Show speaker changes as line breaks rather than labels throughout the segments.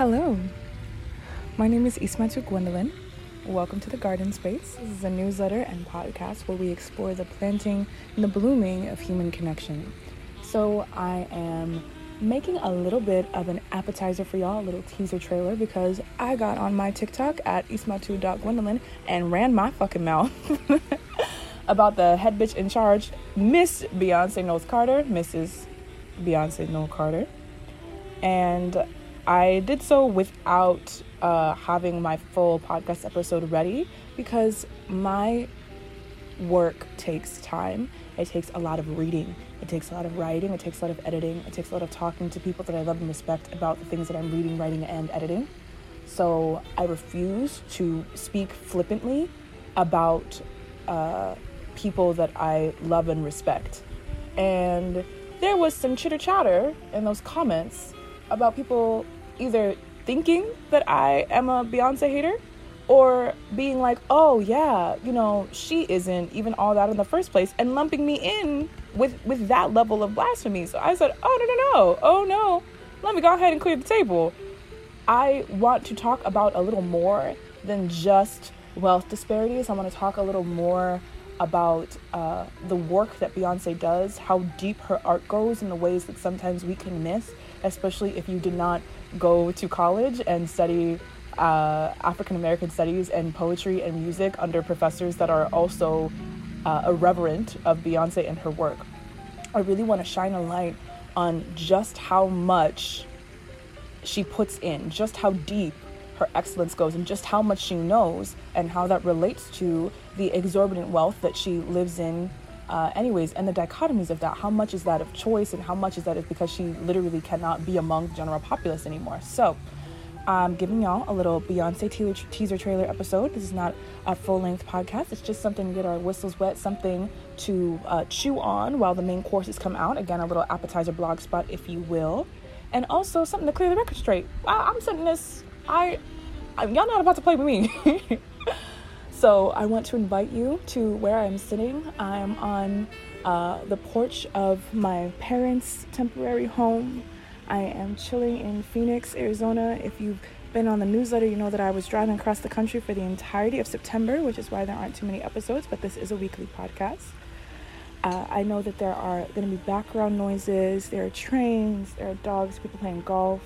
Hello, my name is Ismatu Gwendolyn. Welcome to the Garden Space. This is a newsletter and podcast where we explore the planting and the blooming of human connection. So, I am making a little bit of an appetizer for y'all, a little teaser trailer, because I got on my TikTok at ismatu.gwendolyn and ran my fucking mouth about the head bitch in charge, Miss Beyonce Knowles Carter, Mrs. Beyonce Knowles Carter. And I did so without uh, having my full podcast episode ready because my work takes time. It takes a lot of reading. It takes a lot of writing. It takes a lot of editing. It takes a lot of talking to people that I love and respect about the things that I'm reading, writing, and editing. So I refuse to speak flippantly about uh, people that I love and respect. And there was some chitter chatter in those comments about people either thinking that I am a Beyonce hater or being like, oh yeah, you know, she isn't even all that in the first place, and lumping me in with with that level of blasphemy. So I said, oh no no no, oh no, let me go ahead and clear the table. I want to talk about a little more than just wealth disparities. I want to talk a little more about uh, the work that Beyonce does, how deep her art goes in the ways that sometimes we can miss, especially if you did not go to college and study uh, African American studies and poetry and music under professors that are also uh, irreverent of Beyonce and her work. I really want to shine a light on just how much she puts in, just how deep her excellence goes, and just how much she knows, and how that relates to the exorbitant wealth that she lives in. Uh, anyways, and the dichotomies of that. How much is that of choice, and how much is that is because she literally cannot be among the general populace anymore? So, I'm giving y'all a little Beyonce teaser trailer episode. This is not a full length podcast. It's just something to get our whistles wet, something to uh, chew on while the main courses come out. Again, a little appetizer blog spot, if you will. And also something to clear the record straight. I, am sending this, I, I, y'all not about to play with me. so I want to invite you to where I'm sitting. I'm on uh, the porch of my parents' temporary home I am chilling in Phoenix, Arizona. If you've been on the newsletter, you know that I was driving across the country for the entirety of September, which is why there aren't too many episodes, but this is a weekly podcast. Uh, I know that there are going to be background noises, there are trains, there are dogs, people playing golf.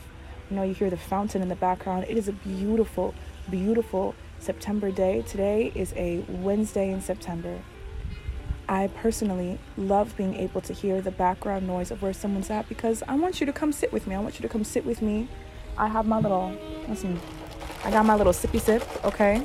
You know, you hear the fountain in the background. It is a beautiful, beautiful September day. Today is a Wednesday in September. I personally love being able to hear the background noise of where someone's at because I want you to come sit with me. I want you to come sit with me. I have my little, listen, I got my little sippy sip, okay?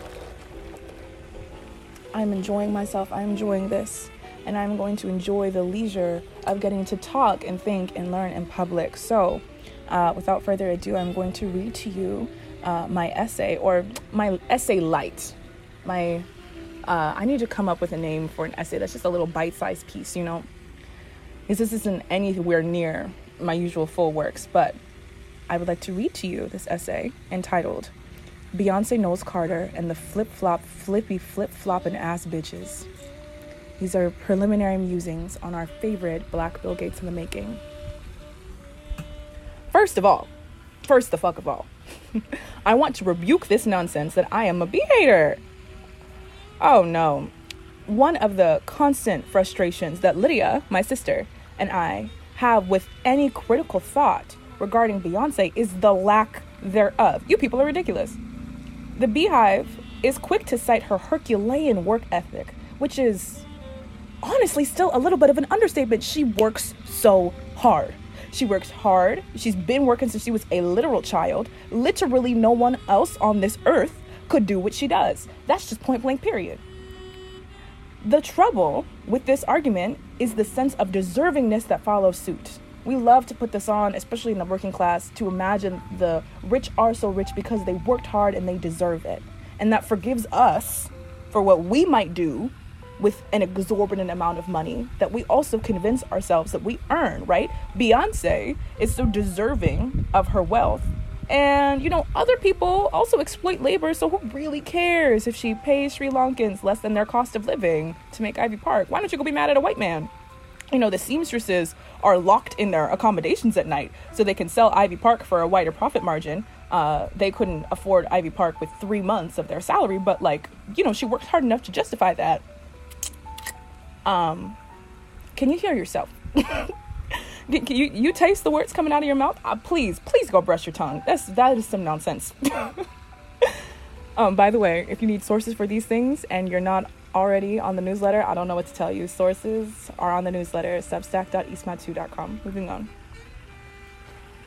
I'm enjoying myself. I'm enjoying this. And I'm going to enjoy the leisure of getting to talk and think and learn in public. So, uh, without further ado, I'm going to read to you uh, my essay or my essay light, my uh, I need to come up with a name for an essay that's just a little bite sized piece, you know? Because this isn't anywhere near my usual full works, but I would like to read to you this essay entitled Beyonce Knowles Carter and the Flip Flop Flippy Flip Floppin' Ass Bitches. These are preliminary musings on our favorite Black Bill Gates in the making. First of all, first the fuck of all, I want to rebuke this nonsense that I am a Bey hater. Oh no. One of the constant frustrations that Lydia, my sister, and I have with any critical thought regarding Beyonce is the lack thereof. You people are ridiculous. The BeyHive is quick to cite her Herculean work ethic, which is honestly still a little bit of an understatement. She works so hard. She works hard. She's been working since she was a literal child. Literally, no one else on this earth could do what she does. That's just point blank, period. The trouble with this argument is the sense of deservingness that follows suit. We love to put this on, especially in the working class, to imagine the rich are so rich because they worked hard and they deserve it. And that forgives us for what we might do with an exorbitant amount of money that we also convince ourselves that we earn, right? Beyonce is so deserving of her wealth and, you know, other people also exploit labor, so who really cares if she pays Sri Lankans less than their cost of living to make Ivy Park? Why don't you go be mad at a white man? You know, the seamstresses are locked in their accommodations at night so they can sell Ivy Park for a wider profit margin. uh, they couldn't afford Ivy Park with three months of their salary, but like, you know, she worked hard enough to justify that. Um, can you hear yourself? can you you taste the words coming out of your mouth? Uh, please, please go brush your tongue. That's that is some nonsense. um, by the way, if you need sources for these things and you're not already on the newsletter, I don't know what to tell you. Sources are on the newsletter, substack.ismatu.com. Moving on.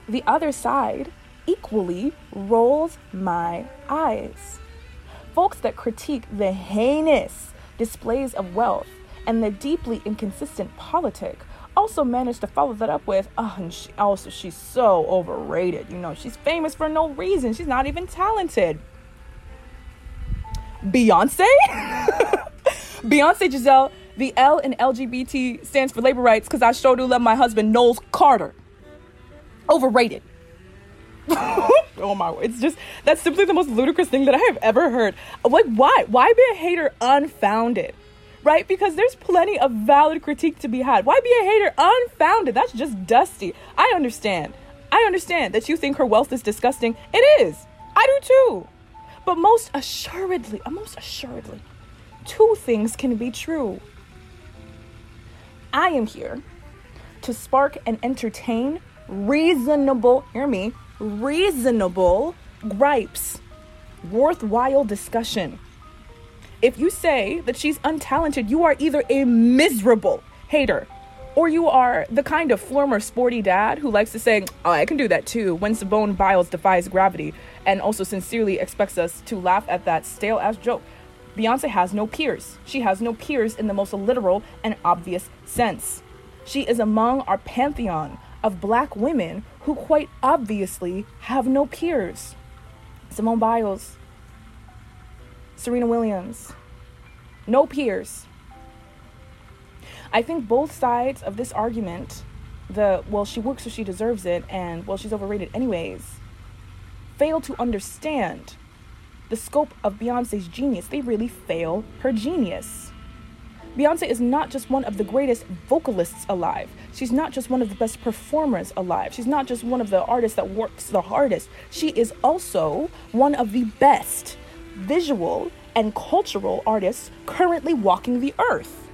The other side equally rolls my eyes. Folks that critique the heinous displays of wealth and the deeply inconsistent politic also managed to follow that up with, oh, and she also she's so overrated. You know, she's famous for no reason. She's not even talented. Beyonce? Beyonce Giselle, the L in LGBT stands for labor rights because I sure do love my husband, Knowles Carter. Overrated. oh my it's just that's simply the most ludicrous thing that i have ever heard like why why be a hater unfounded right? Because there's plenty of valid critique to be had. Why be a hater unfounded? That's just dusty. I understand. I understand that you think her wealth is disgusting. It is. I do too. But most assuredly uh, most assuredly two things can be true. I am here to spark and entertain reasonable hear me reasonable gripes, worthwhile discussion. If you say that she's untalented, you are either a miserable hater or you are the kind of former sporty dad who likes to say, Oh, I can do that too, when Simone Biles defies gravity, and also sincerely expects us to laugh at that stale ass joke. Beyonce has no peers. She has no peers in the most literal and obvious sense. She is among our pantheon of black women who quite obviously have no peers. Simone Biles, Serena Williams, no peers. I think both sides of this argument, the well, she works so she deserves it, and well, she's overrated anyways, fail to understand the scope of Beyonce's genius. They really fail her genius. Beyonce is not just one of the greatest vocalists alive. She's not just one of the best performers alive. She's not just one of the artists that works the hardest. She is also one of the best visual and cultural artists currently walking the earth.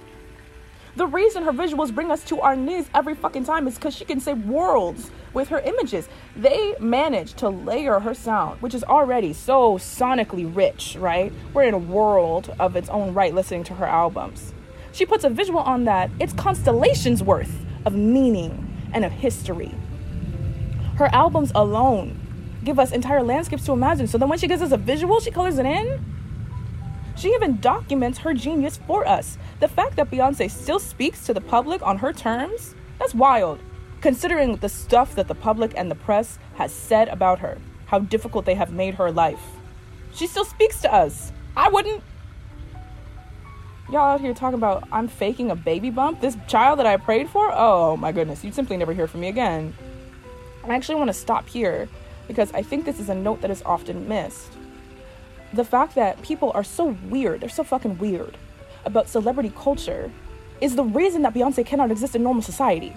The reason her visuals bring us to our knees every fucking time is because she can say worlds with her images. They manage to layer her sound, which is already so sonically rich, right? We're in a world of its own right listening to her albums. She puts a visual on that, it's constellations worth of meaning and of history. Her albums alone give us entire landscapes to imagine. So then when she gives us a visual, she colors it in. She even documents her genius for us. The fact that Beyonce still speaks to the public on her terms, that's wild, considering the stuff that the public and the press has said about her, how difficult they have made her life. She still speaks to us. I wouldn't y'all out here talking about I'm faking a baby bump. This child that I prayed for, oh my goodness, you'd simply never hear from me again. I actually want to stop here because I think this is a note that is often missed. The fact that people are so weird, they're so fucking weird about celebrity culture is the reason that Beyonce cannot exist in normal society.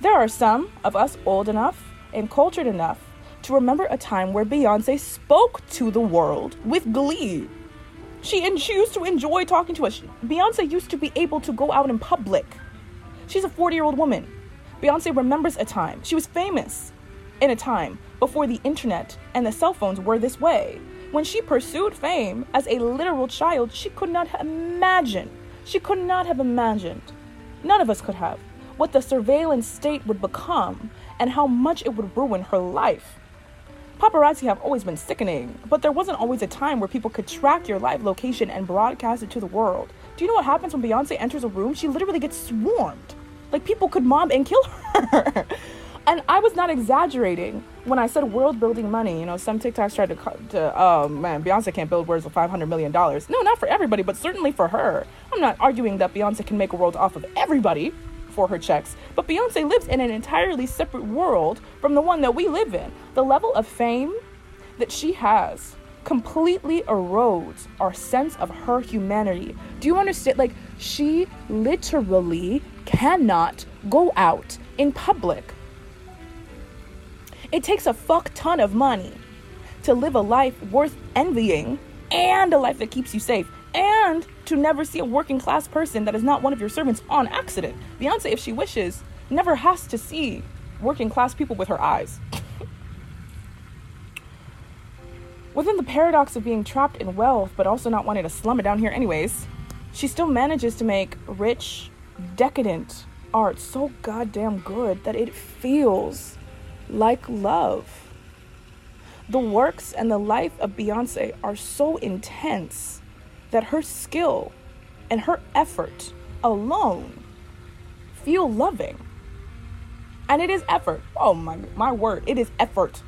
There are some of us old enough and cultured enough to remember a time where Beyonce spoke to the world with glee she and she used to enjoy talking to us. Beyonce used to be able to go out in public. She's a 40 year old woman. Beyonce remembers a time. She was famous in a time before the internet and the cell phones were this way. When she pursued fame as a literal child, she could not imagine. She could not have imagined. None of us could have what the surveillance state would become and how much it would ruin her life. Paparazzi have always been sickening, but there wasn't always a time where people could track your live location and broadcast it to the world. Do you know what happens when Beyonce enters a room? She literally gets swarmed. Like people could mob and kill her. and I was not exaggerating when I said world building money. You know, some TikToks tried to, to oh man, Beyonce can't build worlds with $500 million. No, not for everybody, but certainly for her. I'm not arguing that Beyonce can make a world off of everybody for her checks. But Beyonce lives in an entirely separate world from the one that we live in. The level of fame that she has completely erodes our sense of her humanity. Do you understand? Like, she literally cannot go out in public. It takes a fuck ton of money to live a life worth envying and a life that keeps you safe and to never see a working class person that is not one of your servants on accident. Beyonce, if she wishes, never has to see working class people with her eyes. Within the paradox of being trapped in wealth but also not wanting to slum it down here, anyways, she still manages to make rich, decadent art so goddamn good that it feels like love. The works and the life of Beyonce are so intense that her skill and her effort alone feel loving. And it is effort. Oh my my word, it is effort.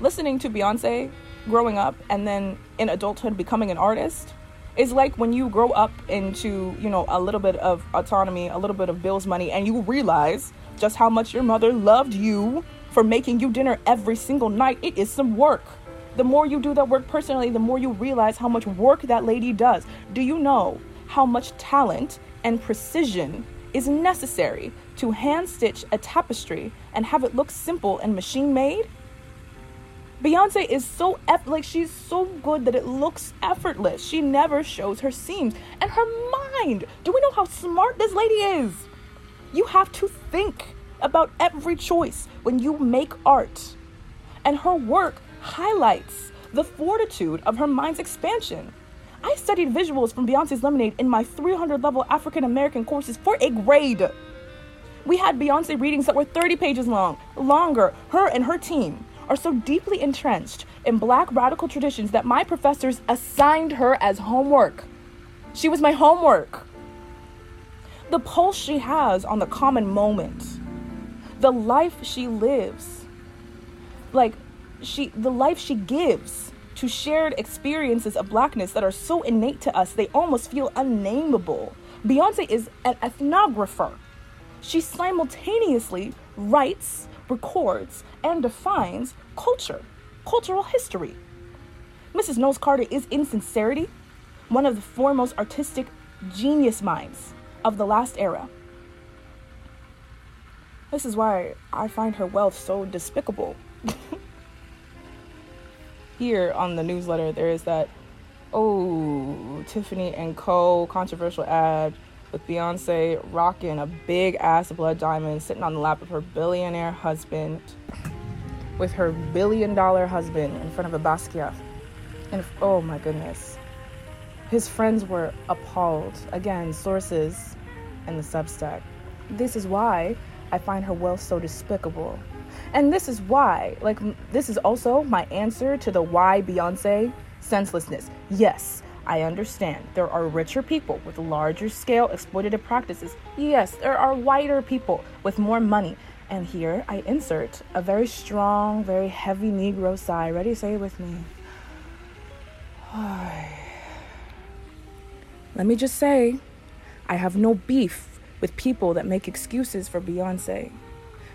Listening to Beyonce growing up and then in adulthood becoming an artist is like when you grow up into, you know, a little bit of autonomy, a little bit of bills money and you realize just how much your mother loved you for making you dinner every single night. It is some work. The more you do that work personally, the more you realize how much work that lady does. Do you know how much talent and precision is necessary to hand stitch a tapestry and have it look simple and machine made? Beyonce is so eff- like she's so good that it looks effortless. She never shows her seams and her mind. Do we know how smart this lady is? You have to think about every choice when you make art. And her work highlights the fortitude of her mind's expansion. I studied visuals from Beyonce's Lemonade in my 300 level African American courses for a grade. We had Beyonce readings that were 30 pages long, longer. Her and her team are so deeply entrenched in black radical traditions that my professors assigned her as homework. She was my homework. The pulse she has on the common moment, the life she lives, like she the life she gives to shared experiences of blackness that are so innate to us they almost feel unnameable. Beyonce is an ethnographer. She simultaneously writes, records, and defines culture, cultural history. Mrs. Knowles Carter is, in sincerity, one of the foremost artistic genius minds of the last era. This is why I find her wealth so despicable. Here on the newsletter, there is that, oh, Tiffany and Co. controversial ad with Beyonce rocking a big ass blood diamond sitting on the lap of her billionaire husband, with her billion dollar husband in front of a Basquiat. And oh my goodness. His friends were appalled. Again, sources and the Substack. This is why I find her wealth so despicable. And this is why, like, this is also my answer to the why Beyonce senselessness. Yes, I understand there are richer people with larger scale exploitative practices. Yes, there are whiter people with more money. And here I insert a very strong, very heavy Negro sigh. Ready? Say it with me. Let me just say, I have no beef with people that make excuses for Beyonce.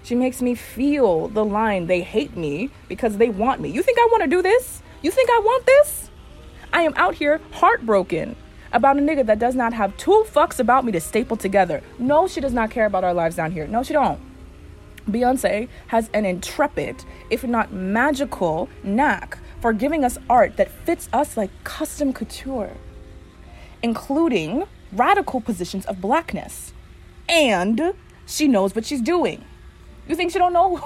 She makes me feel the line they hate me because they want me. You think I want to do this? You think I want this? I am out here heartbroken about a nigga that does not have two fucks about me to staple together. No, she does not care about our lives down here. No, she don't. Beyonce has an intrepid, if not magical, knack for giving us art that fits us like custom couture, including radical positions of blackness. And she knows what she's doing. You think she don't know?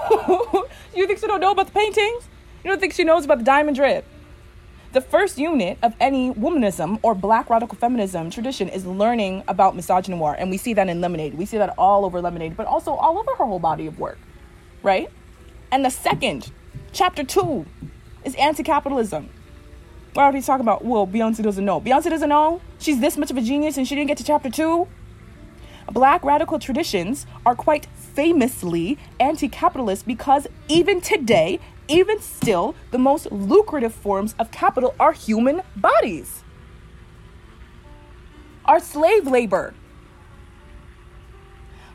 you think she don't know about the paintings? You don't think she knows about the diamond drip? The first unit of any womanism or black radical feminism tradition is learning about misogynoir, and we see that in Lemonade. We see that all over Lemonade, but also all over her whole body of work, right? And the second, chapter two, is anti-capitalism. What are we talking about? Well, Beyonce doesn't know. Beyonce doesn't know. She's this much of a genius, and she didn't get to chapter two. Black radical traditions are quite famously anti capitalist because even today, even still, the most lucrative forms of capital are human bodies, are slave labor.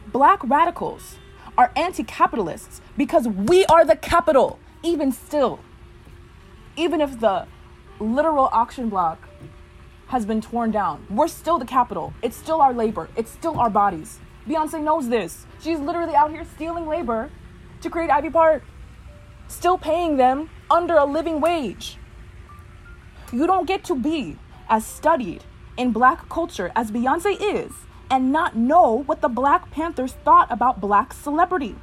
Black radicals are anti capitalists because we are the capital, even still. Even if the literal auction block has been torn down. We're still the capital. It's still our labor. It's still our bodies. Beyonce knows this. She's literally out here stealing labor to create Ivy Park. Still paying them under a living wage. You don't get to be as studied in black culture as Beyonce is and not know what the Black Panthers thought about black celebrity.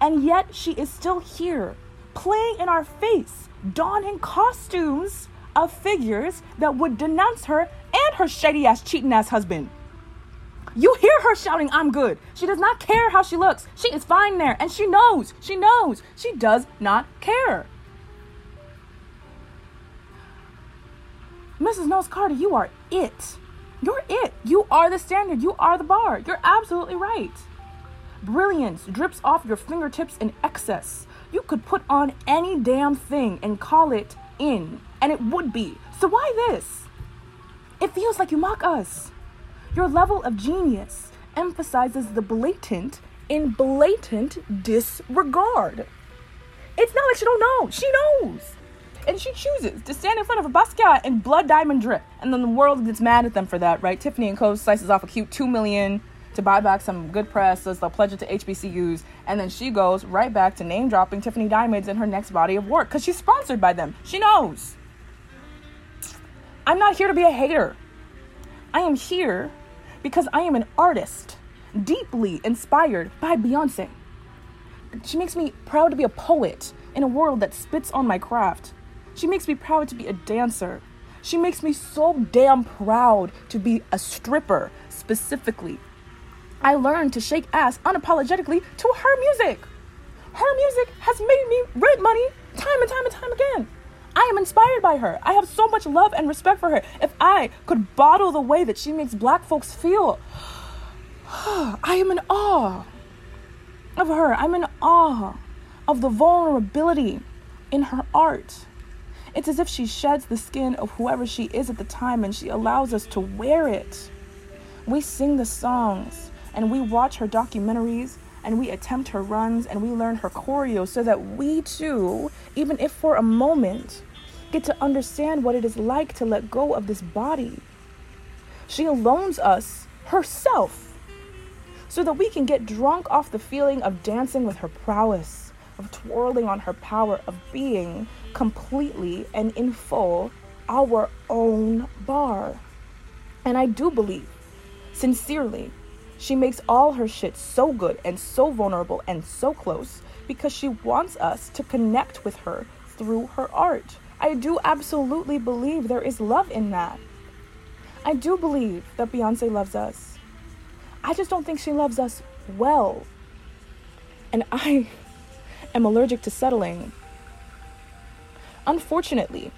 And yet she is still here, playing in our face, donning costumes of figures that would denounce her and her shady ass, cheating ass husband. You hear her shouting, I'm good. She does not care how she looks. She is fine there. And she knows. She knows. She does not care. Mrs. Knowles Carter, you are it. You're it. You are the standard. You are the bar. You're absolutely right. Brilliance drips off your fingertips in excess. You could put on any damn thing and call it in, and it would be. So why this? It feels like you mock us. Your level of genius emphasizes the blatant in blatant disregard. It's not like she don't know. She knows. And she chooses to stand in front of a Basquiat and blood diamond drip. And then the world gets mad at them for that, right? Tiffany and Co. slices off a cute two million to buy back some good press, says they'll pledge it to HBCUs, and then she goes right back to name dropping Tiffany Diamonds in her next body of work because she's sponsored by them. She knows. I'm not here to be a hater. I am here because I am an artist, deeply inspired by Beyonce. She makes me proud to be a poet in a world that spits on my craft. She makes me proud to be a dancer. She makes me so damn proud to be a stripper, specifically. I learned to shake ass unapologetically to her music. Her music has made me rent money time and time and time again. I am inspired by her. I have so much love and respect for her. If I could bottle the way that she makes black folks feel, I am in awe of her. I'm in awe of the vulnerability in her art. It's as if she sheds the skin of whoever she is at the time and she allows us to wear it. We sing the songs and we watch her documentaries and we attempt her runs and we learn her choreo so that we too, even if for a moment, get to understand what it is like to let go of this body. She alones us herself so that we can get drunk off the feeling of dancing with her prowess, of twirling on her power, of being completely and in full our own bar. And I do believe, sincerely, she makes all her shit so good and so vulnerable and so close because she wants us to connect with her through her art. I do absolutely believe there is love in that. I do believe that Beyonce loves us. I just don't think she loves us well. And I am allergic to settling. Unfortunately,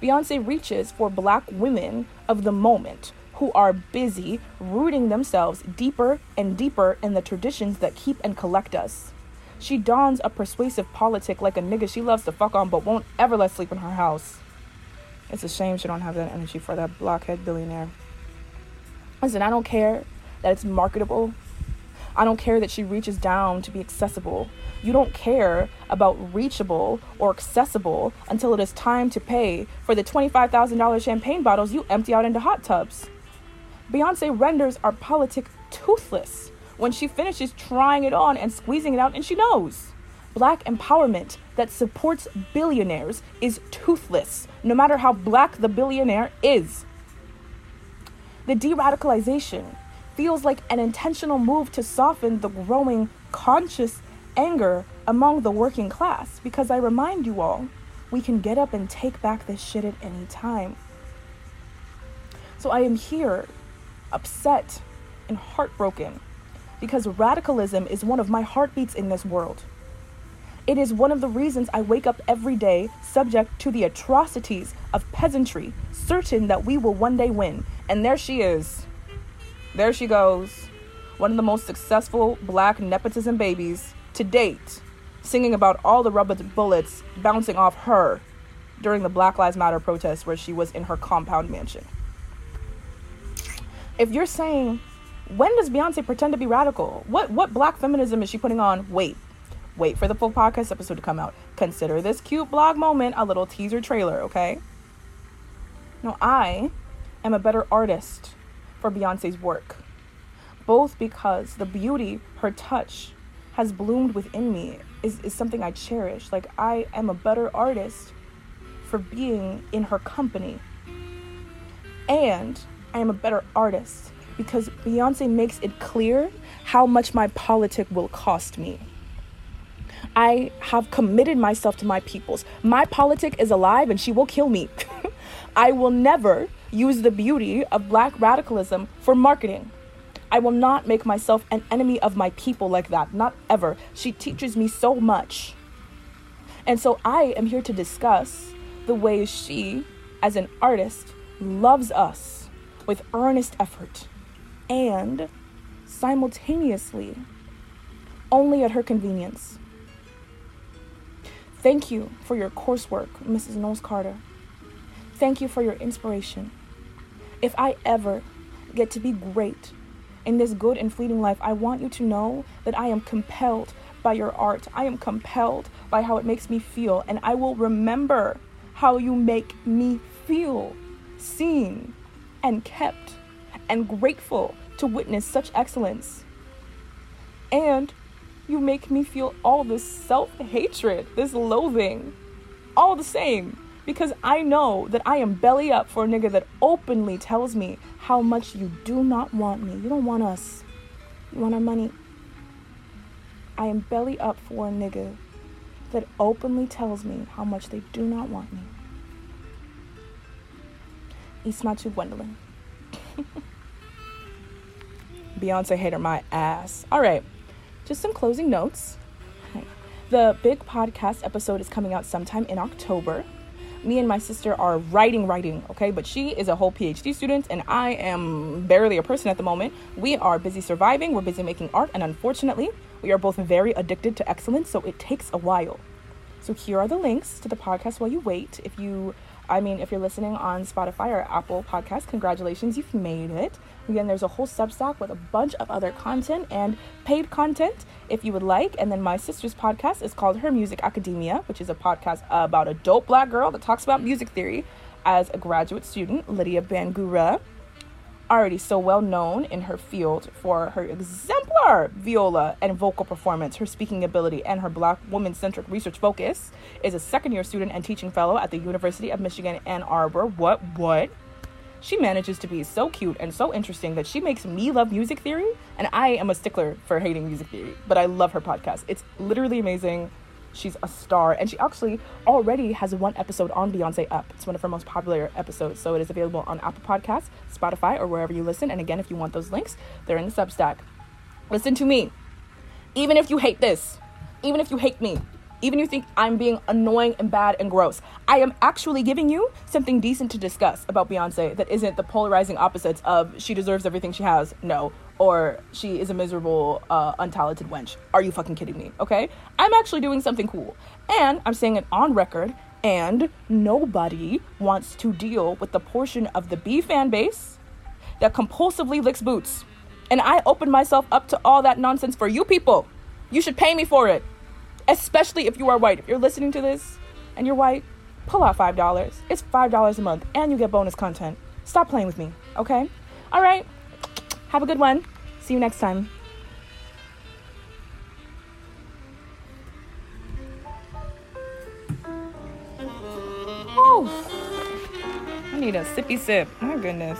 Beyonce reaches for black women of the moment who are busy rooting themselves deeper and deeper in the traditions that keep and collect us. She dons a persuasive politic like a nigga she loves to fuck on but won't ever let sleep in her house. It's a shame she don't have that energy for that blockhead billionaire. Listen, I don't care that it's marketable. I don't care that she reaches down to be accessible. You don't care about reachable or accessible until it is time to pay for the $25,000 champagne bottles you empty out into hot tubs. Beyonce renders our politic toothless when she finishes trying it on and squeezing it out, and she knows. Black empowerment that supports billionaires is toothless, no matter how black the billionaire is. The de radicalization feels like an intentional move to soften the growing conscious anger among the working class because I remind you all, we can get up and take back this shit at any time. So I am here, upset and heartbroken because radicalism is one of my heartbeats in this world. It is one of the reasons I wake up every day subject to the atrocities of peasantry, certain that we will one day win. And there she is. There she goes. One of the most successful black nepotism babies to date, singing about all the rubber bullets bouncing off her during the Black Lives Matter protests where she was in her compound mansion. If you're saying, when does Beyonce pretend to be radical? What what black feminism is she putting on? Wait. Wait for the full podcast episode to come out. Consider this cute blog moment a little teaser trailer, okay? No, I am a better artist for Beyonce's work. Both because the beauty, her touch, has bloomed within me is, is something I cherish. Like, I am a better artist for being in her company. And I am a better artist because Beyonce makes it clear how much my politic will cost me. I have committed myself to my peoples. My politic is alive and she will kill me. I will never use the beauty of black radicalism for marketing. I will not make myself an enemy of my people like that. Not ever. She teaches me so much. And so I am here to discuss the ways she, as an artist, loves us with earnest effort and simultaneously only at her convenience. Thank you for your coursework, Mrs. Knowles Carter. Thank you for your inspiration. If I ever get to be great in this good and fleeting life, I want you to know that I am compelled by your art. I am compelled by how it makes me feel, and I will remember how you make me feel seen and kept and grateful to witness such excellence. And you make me feel all this self hatred, this loathing, all the same. Because I know that I am belly up for a nigga that openly tells me how much you do not want me. You don't want us. You want our money. I am belly up for a nigga that openly tells me how much they do not want me. Ismatu Gwendolyn. Beyonce hater my ass. All right, just some closing notes. The big podcast episode is coming out sometime in October. Me and my sister are writing, writing, okay? But she is a whole PhD student, and I am barely a person at the moment. We are busy surviving, we're busy making art, and unfortunately, we are both very addicted to excellence, so it takes a while. So here are the links to the podcast while you wait. If you I mean, if you're listening on Spotify or Apple Podcasts, congratulations, you've made it. Again, there's a whole Substack with a bunch of other content and paid content if you would like. And then my sister's podcast is called Her Music Academia, which is a podcast about a dope black girl that talks about music theory as a graduate student, Lydia Bangura already so well known in her field for her exemplar viola and vocal performance, her speaking ability, and her black woman centric research focus, is a second year student and teaching fellow at the University of Michigan Ann Arbor. What, what? She manages to be so cute and so interesting that she makes me love music theory, and I am a stickler for hating music theory, but I love her podcast. It's literally amazing. She's a star, and she actually already has one episode on Beyonce Up. It's one of her most popular episodes, so it is available on Apple Podcasts, Spotify, or wherever you listen. And again, if you want those links, they're in the Substack. Listen to me. Even if you hate this, even if you hate me, even you think I'm being annoying and bad and gross, I am actually giving you something decent to discuss about Beyonce that isn't the polarizing opposites of she deserves everything she has, no, or she is a miserable, uh, untalented wench. Are you fucking kidding me? Okay? I'm actually doing something cool. And I'm saying it on record, and nobody wants to deal with the portion of the Bey fan base that compulsively licks boots. And I open myself up to all that nonsense for you people. You should pay me for it. Especially if you are white. If you're listening to this and you're white, pull out $5. It's $5 a month and you get bonus content. Stop playing with me, okay? All right. Have a good one. See you next time. Whew. I need a sippy sip. My goodness.